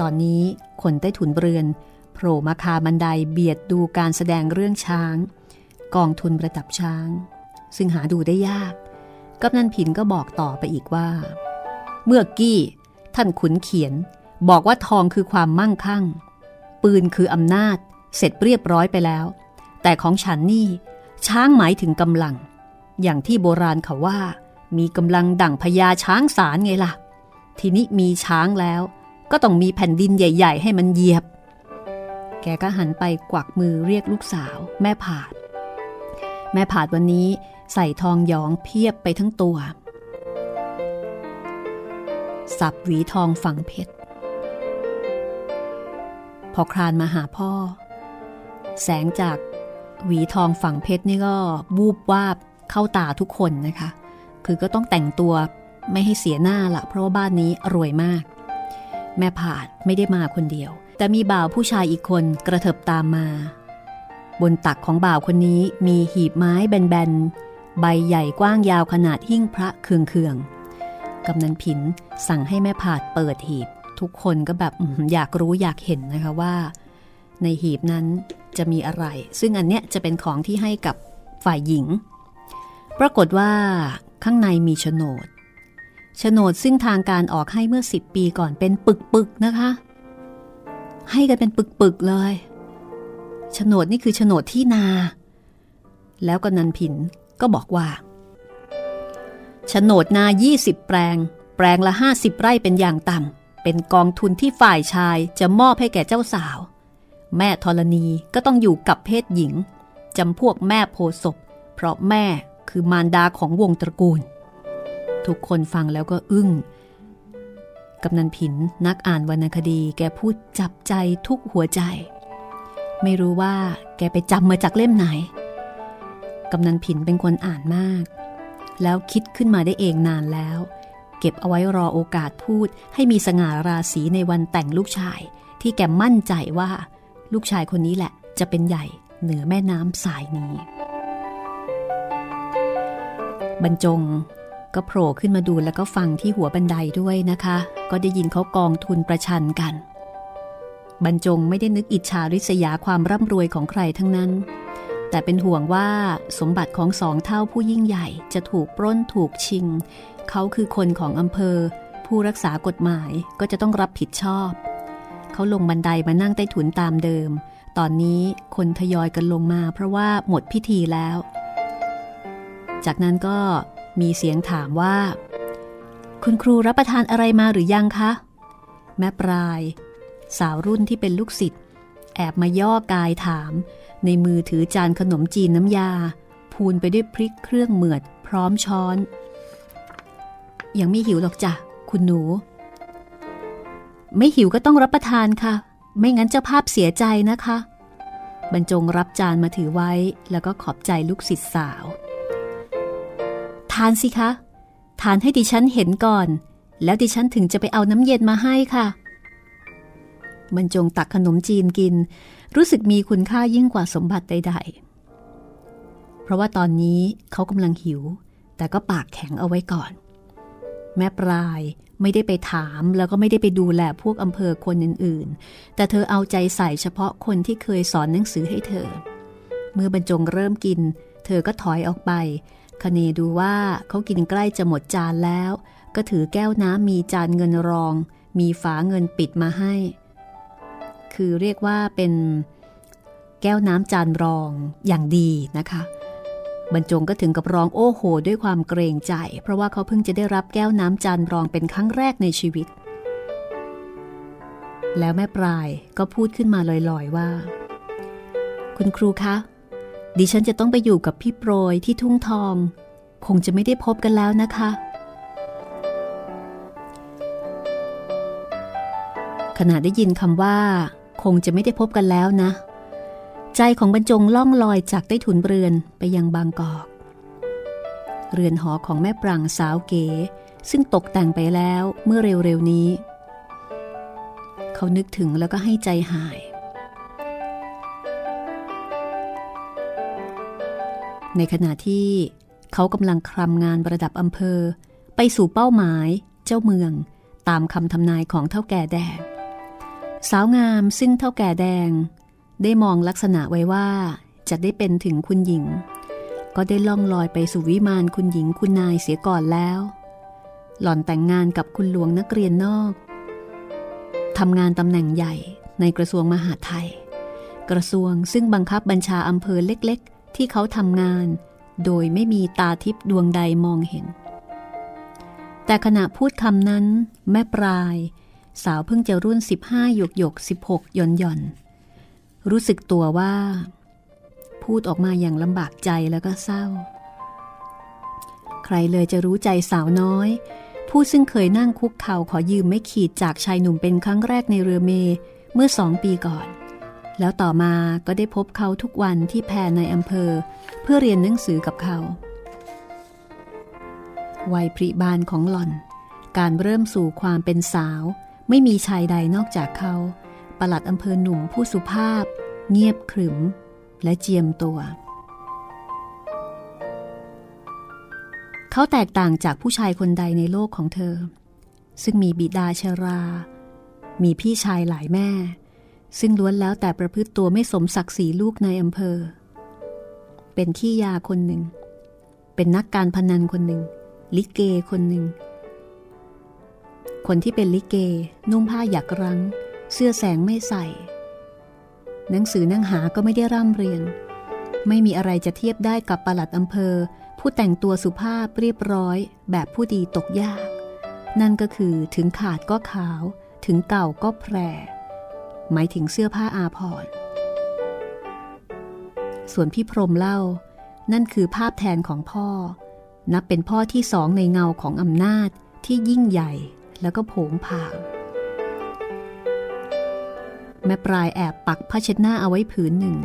S2: ตอนนี้คนใต้ถุนเรือนโผล่มาคาบันไดเบียดดูการแสดงเรื่องช้าง กองทุนประดับช้าง ซึ่งหาดูได้ยากกำนันผินก็บอกต่อไปอีกว่า เมื่อกี้ ท่านขุนเขียน บอกว่าทองคือความมั่งคั่ง ปืนคืออำนาจ เสร็จเรียบร้อยไปแล้ว แต่ของฉันนี่ ช้างหมายถึงกำลัง อย่างที่โบราณเขาว่า มีกำลังดั่งพญาช้างสารไงล่ะ ทีนี้มีช้างแล้ว ก็ต้องมีแผ่นดินใหญ่ ๆ ให้มันเหยียบ แกก็หันไปกวักมือเรียกลูกสาว แม่ผาด แม่ผาดวันนี้ใส่ทองหยองเพียบไปทั้งตัว สับหวีทองฝังเพชร พอครานมาหาพ่อ แสงจากหวีทองฝังเพชรนี่ก็บูบวาบเข้าตาทุกคนนะคะ คือก็ต้องแต่งตัวไม่ให้เสียหน้าละเพราะว่าบ้านนี้รวยมาก แม่ผาดไม่ได้มาคนเดียว แต่มีบ่าวผู้ชายอีกคนกระเถิบตามมา บนตักของบ่าวคนนี้มีหีบไม้แบนๆ ใบใหญ่กว้างยาวขนาดหิ้งพระเคือง กำนันผินสั่งให้แม่ผาดเปิดหีบ ทุกคนก็แบบอยากรู้อยากเห็นนะคะว่า ในหีบนั้นจะมีอะไร ซึ่งอันเนี้ยจะเป็นของที่ให้กับฝ่ายหญิง ปรากฏว่าข้างในมีโฉนดโฉนดซึ่งทางการออกให้เมื่อ 10 ปีก่อนเป็นปึกๆนะคะ ให้กันเป็นปึกๆเลยโฉนดนี่คือโฉนดที่นา แล้วก็นันผินก็บอกว่า โฉนดนา 20 แปลง แปลงละ 50 ไร่เป็นอย่างต่ำ เป็นกองทุนที่ฝ่ายชายจะมอบให้แก่เจ้าสาว แม่ธรณีก็ต้องอยู่กับเพศหญิงจำพวกแม่โพศพ เพราะแม่คือมารดาของวงตระกูล ทุกคนฟังแล้วก็อึ้งกำนันผินนักอ่านวรรณคดีแกพูดจับใจทุกหัวใจ ไม่รู้ว่าแกไปจำมาจากเล่มไหน กำนันผินเป็นคนอ่านมาก แล้วคิดขึ้นมาได้เองนานแล้ว เก็บเอาไว้รอโอกาสพูดให้มีสง่าราศีในวันแต่งลูกชาย ที่แกมั่นใจว่า ลูกชายคนนี้แหละจะเป็นใหญ่เหนือแม่น้ำสายนี้ บรรจงก็โผล่ขึ้นมาดูแล้วก็ฟังที่หัวบันไดด้วยนะคะ ก็ได้ยินเขากองทุนประชันกัน บรรจงไม่ได้นึกอิจฉาริษยาความร่ำรวยของใครทั้งนั้น แต่เป็นห่วงว่าสมบัติของสองเท่าผู้ยิ่งใหญ่จะถูกปล้นถูกชิง เขาคือคนของอำเภอ ผู้รักษากฎหมายก็จะต้องรับผิดชอบ เขาลงบันไดมานั่งใต้ถุนตามเดิม ตอนนี้คนทยอยกันลงมาเพราะว่าหมดพิธีแล้ว จากนั้นก็มีเสียงถามว่า คุณครูรับประทานอะไรมาหรือยังคะ แม่ปลาย สาวรุ่นที่เป็นลูกศิษย์แอบมาย่อกายถาม ในมือถือจานขนมจีนน้ำยา พูนไปด้วยพริกเครื่องเหมือด พร้อมช้อน ยังไม่หิวหรอกจ้ะ คุณหนู ไม่หิวก็ต้องรับประทานค่ะ ไม่งั้นเจ้าภาพเสียใจนะคะ บรรจงรับจานมาถือไว้แล้วก็ขอบใจลูกศิษย์สาว ทานสิคะ ทานให้ดิฉันเห็นก่อน แล้วดิฉันถึงจะไปเอาน้ำเย็นมาให้ค่ะบรรจงตักขนมจีนกิน รู้สึกมีคุณค่ายิ่งกว่าสมบัติใด ๆ เพราะว่าตอนนี้เขากำลังหิว แต่ก็ปากแข็งเอาไว้ก่อน แม่ปลายไม่ได้ไปถามแล้วก็ไม่ได้ไปดูแลพวกอำเภอคนอื่นๆ แต่เธอเอาใจใส่เฉพาะคนที่เคยสอนหนังสือให้เธอ เมื่อบรรจงเริ่มกิน เธอก็ถอยออกไปคเนดูว่าเขากินใกล้จะหมดจานแล้ว ก็ถือแก้วน้ำมีจานเงินรอง มีฝาเงินปิดมาให้ คือเรียกว่าเป็นแก้วน้ำจานรองอย่างดีนะคะบรรจงก็ถึงกับร้องโอ้โห ด้วยความเกรงใจ เพราะว่าเขาเพิ่งจะได้รับแก้วน้ำจานรองเป็นครั้งแรกในชีวิต แล้วแม่ปลายก็พูดขึ้นมาลอยๆว่า คุณครูคะ ดิฉันจะต้องไปอยู่กับพี่โปรยที่ทุ่งทอง คงจะไม่ได้พบกันแล้วนะคะ ขณะได้ยินคำว่า คงจะไม่ได้พบกันแล้วนะ ใจของบรรจงล่องลอยจากใต้ถุนเรือนไปยังบางกอก เรือนหอของแม่ปรางสาวเก๋ ซึ่งตกแต่งไปแล้วเมื่อเร็วๆนี้ เขานึกถึงแล้วก็ให้ใจหาย ในขณะที่เขากำลังคลำงานระดับอำเภอ ไปสู่เป้าหมาย เจ้าเมือง ตามคำทำนายของเท่าแก่แดง สาวงามซึ่งเท่าแก่แดง ได้มองลักษณะไว้ว่า จะได้เป็นถึงคุณหญิง ก็ได้ล่องลอยไปสู่วิมานคุณหญิงคุณนายเสียก่อนแล้ว หล่อนแต่งงานกับคุณหลวงนักเรียนนอกทำงานตำแหน่งใหญ่ในกระทรวงมหาดไทย กระทรวงซึ่งบังคับบัญชาอำเภอเล็กๆ ที่เขาทำงาน โดยไม่มีตาทิพดวงใดมองเห็น แต่ขณะพูดคำนั้น แม่ปลาย สาวเพิ่งจะรุ่น 15หยกหยก16ย่อนย่อน รู้สึกตัวว่า พูดออกมาอย่างลำบากใจแล้วก็เศร้า ใครเลยจะรู้ใจสาวน้อย ผู้ซึ่งเคยนั่งคุกเข่าขอยืมไม่ขีดจากชายหนุ่มเป็นครั้งแรกในเรือเม เมื่อสองปีก่อน แล้วต่อมาก็ได้พบเขาทุกวันที่แพรในอำเภอ เพื่อเรียนหนังสือกับเขาวัยพริบานของหล่อน การเริ่มสู่ความเป็นสาว ไม่มีชายใดนอกจากเขา ประหลัดอำเภอหนุ่มผู้สุภาพ เงียบขรึม และเจียมตัว เขาแตกต่างจากผู้ชายคนใดในโลกของเธอ ซึ่งมีบิดาชรา มีพี่ชายหลายแม่ ซึ่งล้วนแล้วแต่ประพฤติตัวไม่สมศักดิ์ศรีลูกในอำเภอ เป็นขี้ยาคนหนึ่ง เป็นนักการพนันคนหนึ่ง ลิเกคนหนึ่ง คนที่เป็นลิเก นุ่งผ้าหยักรังเสื้อแสงไม่ใส่ หนังสือนั่งหาก็ไม่ได้ร่ำเรียน ไม่มีอะไรจะเทียบได้กับปลัดอำเภอ ผู้แต่งตัวสุภาพเรียบร้อย แบบผู้ดีตกยาก นั่นก็คือถึงขาดก็ขาว ถึงเก่าก็แพร หมายถึงเสื้อผ้าอาภรณ์ส่วนพี่พรมเล่า นั่นคือภาพแทนของพ่อ นับเป็นพ่อที่สองในเงาของอำนาจที่ยิ่งใหญ่ แล้วก็ผงผาง แม่ปลายแอบปักผ้าเช็ดหน้าเอาไว้ผืนหนึ่ง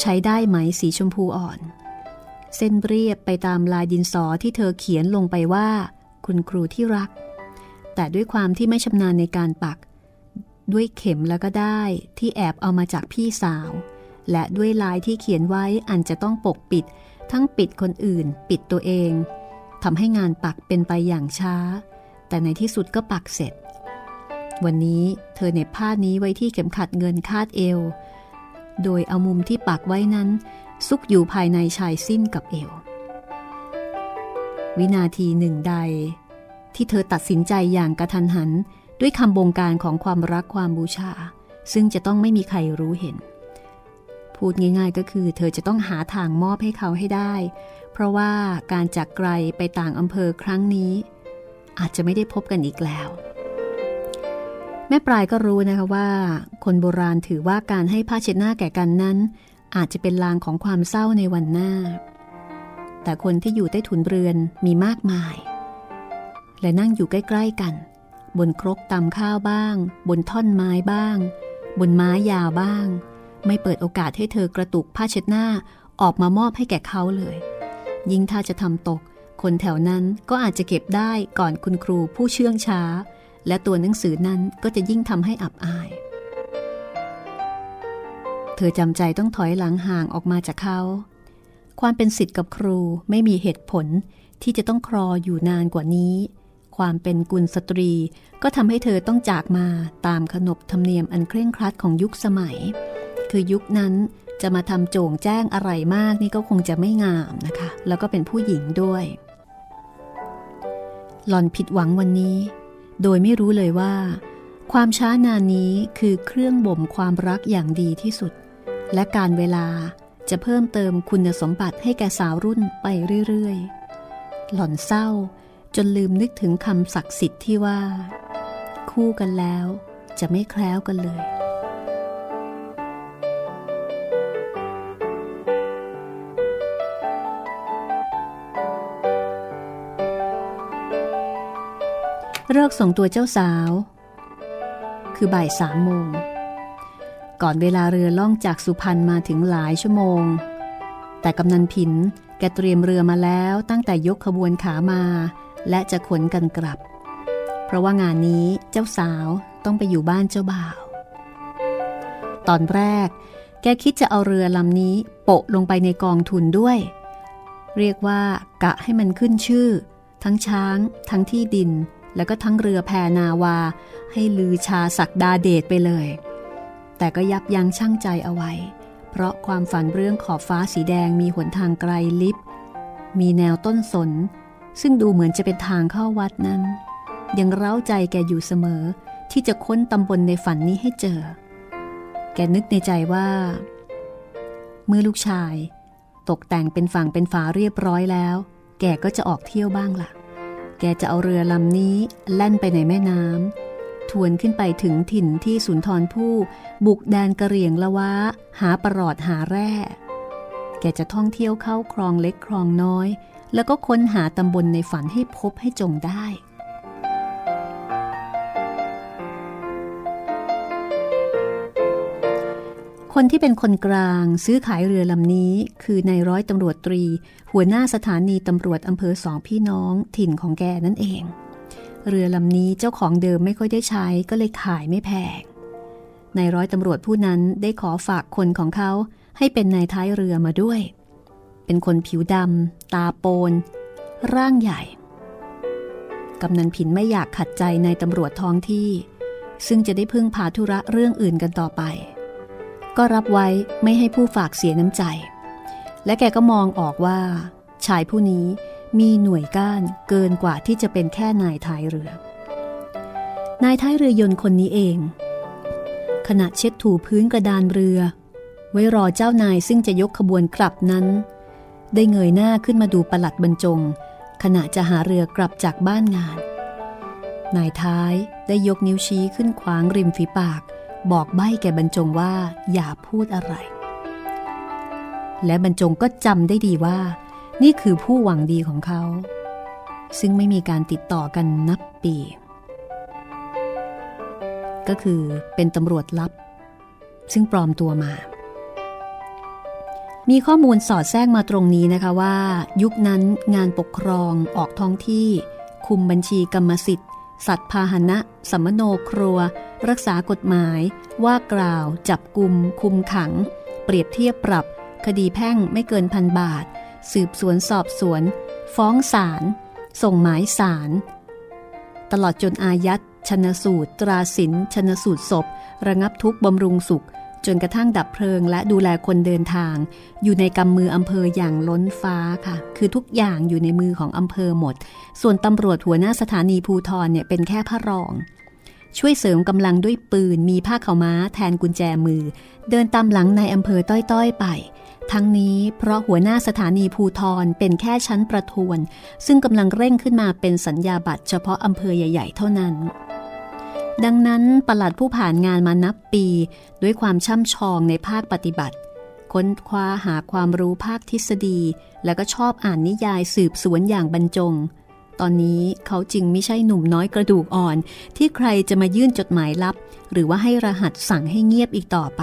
S2: ใช้ได้ไหมสีชมพูอ่อน เส้นเรียบไปตามลายดินสอที่เธอเขียนลงไปว่า คุณครูที่รัก แต่ด้วยความที่ไม่ชำนาญในการปัก ด้วยเข็มแล้วก็ได้ที่แอบเอามาจากพี่สาว และด้วยลายที่เขียนไว้อันจะต้องปกปิด ทั้งปิดคนอื่น ปิดตัวเองทำให้งานปักเป็นไปอย่างช้า แต่ในที่สุดก็ปักเสร็จ วันนี้เธอเน็บผ้านี้ไว้ที่เข็มขัดเงินคาดเอว โดยเอามุมที่ปักไว้นั้น ซุกอยู่ภายในชายสิ้นกับเอว วินาทีหนึ่งใด ที่เธอตัดสินใจอย่างกระทันหันด้วยคำบงการของความรักความบูชา ซึ่งจะต้องไม่มีใครรู้เห็น พูดง่ายๆก็คือ เธอจะต้องหาทางมอบให้เขาให้ได้ เพราะว่าการจากไกลไปต่างอำเภอครั้งนี้ อาจจะไม่ได้พบกันอีกแล้ว แม่ปลายก็รู้นะคะว่า คนโบราณถือว่าการให้ผ้าเช็ดหน้าแก่กันนั้น อาจจะเป็นลางของความเศร้าในวันหน้า แต่คนที่อยู่ใต้ถุนเรือนมีมากมาย และนั่งอยู่ใกล้ ๆ กัน บนครกตำข้าวบ้าง บนท่อนไม้บ้าง บนไม้ยาวบ้าง ไม่เปิดโอกาสให้เธอกระตุกผ้าเช็ดหน้าออกมามอบให้แก่เขาเลย ยิ่งถ้าจะทำตก คนแถวนั้นก็อาจจะเก็บได้ก่อนคุณครูผู้เชื่องช้า และตัวหนังสือนั้นก็จะยิ่งทำให้อับอาย เธอจำใจต้องถอยหลังห่างออกมาจากเขา ความเป็นสิทธิ์กับครูไม่มีเหตุผลที่จะต้องครออยู่นานกว่านี้ ความเป็นกุลสตรีก็ทำให้เธอต้องจากมาตามขนบธรรมเนียมอันเคร่งครัดของยุคสมัย คือยุคนั้นจะมาทำโจ่งแจ้งอะไรมากนี่ก็คงจะไม่งามนะคะ แล้วก็เป็นผู้หญิงด้วย หล่อนผิดหวังวันนี้ โดยไม่รู้เลยว่า ความช้านานนี้คือเครื่องบ่มความรักอย่างดีที่สุด และการเวลาจะเพิ่มเติมคุณสมบัติให้แก่สาวรุ่นไปเรื่อยๆ หล่อนเศร้าจนลืมนึกถึงคำศักดิ์สิทธิ์ที่ว่า คู่กันแล้วจะไม่แคล้วกันเลย เลิกส่งตัวเจ้าสาว คือบ่ายสามโมง ก่อนเวลาเรือล่องจากสุพรรณมาถึงหลายชั่วโมง แต่กำนันผินแกเตรียมเรือมาแล้วตั้งแต่ยกขบวนขามา และจะขนกันกลับ เพราะว่างานนี้เจ้าสาวต้องไปอยู่บ้านเจ้าบ่าว ตอนแรก แกคิดจะเอาเรือลำนี้โปะลงไปในกองทุนด้วย เรียกว่ากะให้มันขึ้นชื่อ ทั้งช้าง ทั้งที่ดิน แล้วก็ทั้งเรือแพนาวา ให้ลือชาสักดาเดชไปเลย แต่ก็ยับยั้งชั่งใจเอาไว้ เพราะความฝันเรื่องขอบฟ้าสีแดงมีหนทางไกลลิบ มีแนวต้นสน ซึ่งดูเหมือนจะเป็นทางเข้าวัดนั้น ยังเร้าใจแกอยู่เสมอที่จะค้นตำบลในฝันนี้ให้เจอ แกนึกในใจว่า เมื่อลูกชาย ตกแต่งเป็นฝั่งเป็นฝาเรียบร้อยแล้ว แกก็จะออกเที่ยวบ้างละ่ะ แกจะเอาเรือลำนี้แล่นไปในแม่น้ำทวนขึ้นไปถึงถิ่นที่สุนทรภู่บุกแดนกระเหรี่ยงละวะหาประหลอดหาแร่ แกจะท่องเที่ยวเข้าคลองเล็กคลองน้อย แล้วก็ค้นหาตำบลในฝันให้พบให้จงได้ คนที่เป็นคนกลางซื้อขายเรือลำนี้ คือนายร้อยตำรวจตรี หัวหน้าสถานีตำรวจอำเภอสองพี่น้องถิ่นของแกนั่นเอง เรือลำนี้เจ้าของเดิมไม่ค่อยได้ใช้ก็เลยขายไม่แพงนายร้อยตำรวจผู้นั้นได้ขอฝากคนของเขาให้เป็นนายท้ายเรือมาด้วย เป็นคนผิวดำตาโปน ร่างใหญ่ กำนันผินไม่อยากขัดใจนายตำรวจท้องที่ ซึ่งจะได้พึ่งพาธุระเรื่องอื่นกันต่อไป ก็รับไว้ไม่ให้ผู้ฝากเสียน้ำใจ และแกก็มองออกว่า ชายผู้นี้มีหน่วยก้านเกินกว่าที่จะเป็นแค่นายท้ายเรือ นายท้ายเรือยนต์คนนี้เอง ขณะเช็ดถูพื้นกระดานเรือ ไว้รอเจ้านายซึ่งจะยกขบวนกลับนั้น ได้เงยหน้าขึ้นมาดูประหลัดบรรจง ขณะจะหาเรือกลับจากบ้านงาน นายท้ายได้ยกนิ้วชี้ขึ้นขวางริมฝีปาก บอกใบ้แก่บรรจงว่าอย่าพูดอะไร และบรรจงก็จำได้ดีว่า นี่คือผู้หวังดีของเขา ซึ่งไม่มีการติดต่อกันนับปี ก็คือเป็นตำรวจลับ ซึ่งปลอมตัวมา มีข้อมูลสอดแทรกมาตรงนี้นะคะว่า ยุคนั้นงานปกครองออกท้องที่ คุมบัญชีกรรมสิทธิ์ สัตว์พาหนะสัมโนครัว รักษากฎหมาย ว่ากล่าว จับกลุ่มคุมขัง เปรียบเทียบปรับ คดีแพ่งไม่เกินพันบาท สืบสวนสอบสวน ฟ้องศาลส่งหมายศาลตลอดจนอายัดชนสูตร ตราสินชนสูตรศพ ระงับทุกบำรุงสุข จนกระทั่งดับเพลิงและดูแลคนเดินทาง อยู่ในกำมืออำเภออย่างล้นฟ้าค่ะ คือทุกอย่างอยู่ในมือของอำเภอหมด ส่วนตำรวจหัวหน้าสถานีภูทรเนี่ยเป็นแค่พระรอง ช่วยเสริมกำลังด้วยปืนมีผ้าขาวม้าแทนกุญแจมือ เดินตามหลังในอำเภอต้อยๆ ไปทั้งนี้เพราะหัวหน้าสถานีภูทรเป็นแค่ชั้นประทวน ซึ่งกำลังเร่งขึ้นมาเป็นสัญญาบัตรเฉพาะอำเภอใหญ่ ๆ เท่านั้น ดังนั้นประหลัดผู้ผ่านงานมานับปีด้วยความช่ำชองในภาคปฏิบัติ ค้นคว้าหาความรู้ภาคทฤษฎี แล้วก็ชอบอ่านนิยายสืบสวนอย่างบรรจง ตอนนี้เขาจึงไม่ใช่หนุ่มน้อยกระดูกอ่อน ที่ใครจะมายื่นจดหมายลับ หรือว่าให้รหัสสั่งให้เงียบอีกต่อไป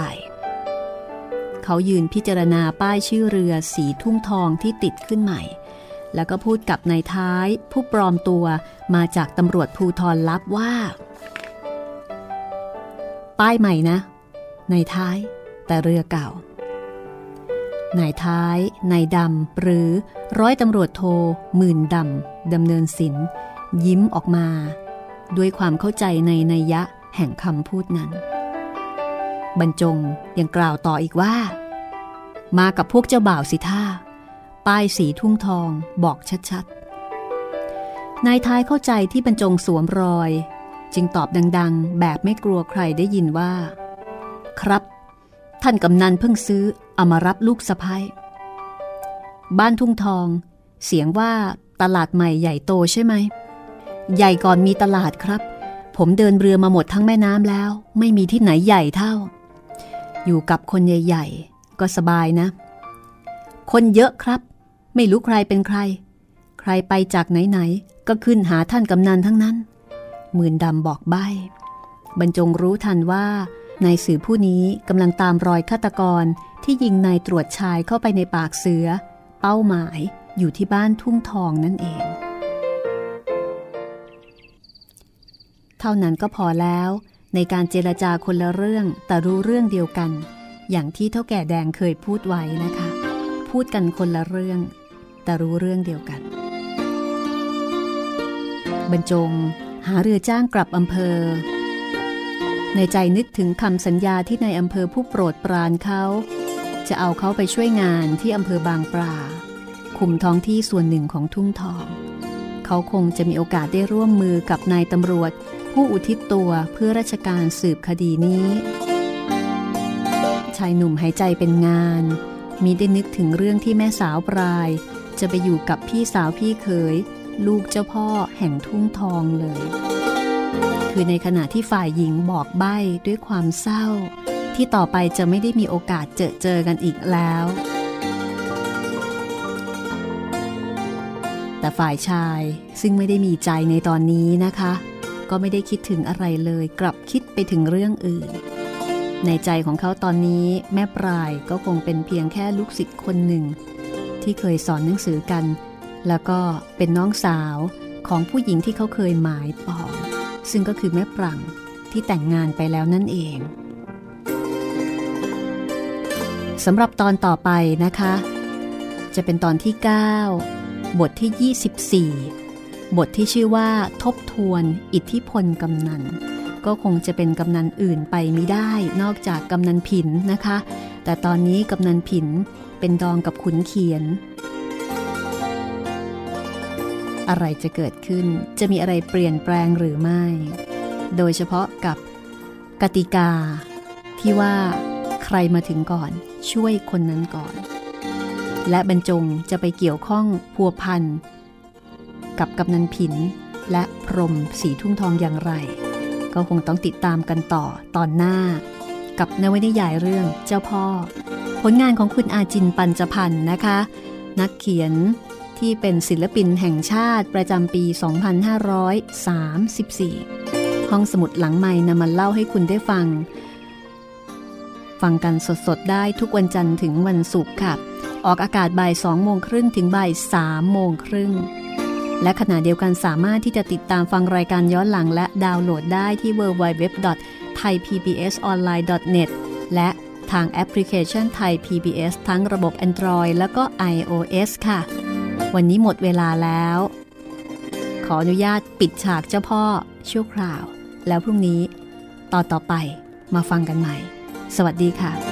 S2: เขายืนพิจารณาป้ายชื่อเรือสีทุ่งทองที่ติดขึ้นใหม่แล้วก็พูดกับนายท้ายผู้ปลอมตัวมาจากตำรวจภูทรลับว่า ป้ายใหม่นะนายท้ายแต่เรือเก่า นายท้าย นายดำ หรือร้อยตำรวจโทหมื่นดำดำเนินศิลป์ยิ้มออกมา ด้วยความเข้าใจในนัยยะแห่งคำพูดนั้น บรรจงยังกล่าวต่ออีกว่า มากับพวกเจ้าบ่าวสิท่า ป้ายสีทุ่งทองบอกชัดๆนายท้ายเข้าใจที่บรรจงสวมรอย จึงตอบดังๆ แบบไม่กลัวใครได้ยินว่า ครับ ท่านกำนันเพิ่งซื้อเอามารับลูกสะพ้ยบ้านทุ่งทอง เสียงว่าตลาดใหม่ใหญ่โตใช่ไหม ใหญ่ก่อนมีตลาดครับ ผมเดินเรือมาหมดทั้งแม่น้ำแล้ว ไม่มีที่ไหนใหญ่เท่า อยู่กับคนใหญ่ ๆ ก็สบายนะ คนเยอะครับ ไม่รู้ใครเป็นใคร ใครไปจากไหนๆก็ขึ้นหาท่านกำนันทั้งนั้น หมื่นดำบอกใบ้บรรจงรู้ทันว่านายสือผู้นี้กำลังตามรอยฆาตกรที่ยิงนายตรวจชายเข้าไปในปากเสือ เป้าหมายอยู่ที่บ้านทุ่งทองนั่นเอง เท่านั้นก็พอแล้วในการเจรจาคนละเรื่องแต่รู้เรื่องเดียวกัน อย่างที่เท่าแก่แดงเคยพูดไว้นะคะ พูดกันคนละเรื่อง แต่รู้เรื่องเดียวกัน บรรจง หาเรือจ้างกลับอำเภอ ในใจนึกถึงคำสัญญาที่ในอำเภอผู้โปรดปรานเขา จะเอาเขาไปช่วยงานที่อำเภอบางปลาคุมท้องที่ส่วนหนึ่งของทุ่งทอง เขาคงจะมีโอกาสได้ร่วมมือกับนายตำรวจ ผู้อุทิศตัวเพื่อราชการสืบคดีนี้ ชายหนุ่มหายใจเป็นงาน มีได้นึกถึงเรื่องที่แม่สาวปลาย จะไปอยู่กับพี่สาวพี่เขย ลูกเจ้าพ่อแห่งทุ่งทองเลย คือในขณะที่ฝ่ายหญิงบอกใบ้ด้วยความเศร้า ที่ต่อไปจะไม่ได้มีโอกาสเจอเจอกันอีกแล้ว แต่ฝ่ายชายซึ่งไม่ได้มีใจในตอนนี้นะคะ ก็ไม่ได้คิดถึงอะไรเลยกลับคิดไปถึงเรื่องอื่น ในใจของเขาตอนนี้แม่ปลายก็คงเป็นเพียงแค่ลูกศิษย์คนหนึ่ง ที่เคยสอนหนังสือกัน แล้วก็เป็นน้องสาวของผู้หญิงที่เขาเคยหมายปอง ซึ่งก็คือแม่ปรังที่แต่งงานไปแล้วนั่นเองสำหรับตอนต่อไปนะคะ จะเป็นตอนที่ 9 บทที่ 24 บทที่ชื่อว่า ทบทวน อิทธิพลกำนัน ก็คงจะเป็นกำนันอื่นไปไม่ได้นอกจากกำนันผินนะคะ แต่ตอนนี้กำนันผินเป็นดองกับขุนเขียน อะไรจะเกิดขึ้น จะมีอะไรเปลี่ยนแปลงหรือไม่ โดยเฉพาะกับกติกา ที่ว่าใครมาถึงก่อนช่วยคนนั้นก่อน และบรรจงจะไปเกี่ยวข้องพัวพันกับกำนันผิน และพรมสีทุ่งทองอย่างไร ก็คงต้องติดตามกันต่อตอนหน้า กับนวนิยายเรื่องเจ้าพ่อ ผลงานของคุณอาจินปัญจพันธ์นะคะ นักเขียน ที่เป็นศิลปินแห่งชาติประจำปี 2534 ห้องสมุดหลังใหม่นำมาเล่าให้คุณได้ฟัง ฟังกันสดๆ ได้ทุกวันจันทร์ถึงวันศุกร์ค่ะ ออกอากาศบ่าย2โมงครึ่งถึงบ่าย3โมงครึ่ง และขณะเดียวกันสามารถที่จะติดตามฟังรายการย้อนหลังและดาวน์โหลดได้ที่ www.thaipbsonline.net และทางแอปพลิเคชันไทย PBS ทั้งระบบ Android แล้วก็ iOS ค่ะ วันนี้หมดเวลาแล้ว ขออนุญาตปิดฉากเจ้าพ่อชั่วคราว แล้วพรุ่งนี้ ต่อต่อไปมาฟังกันใหม่ สวัสดีค่ะ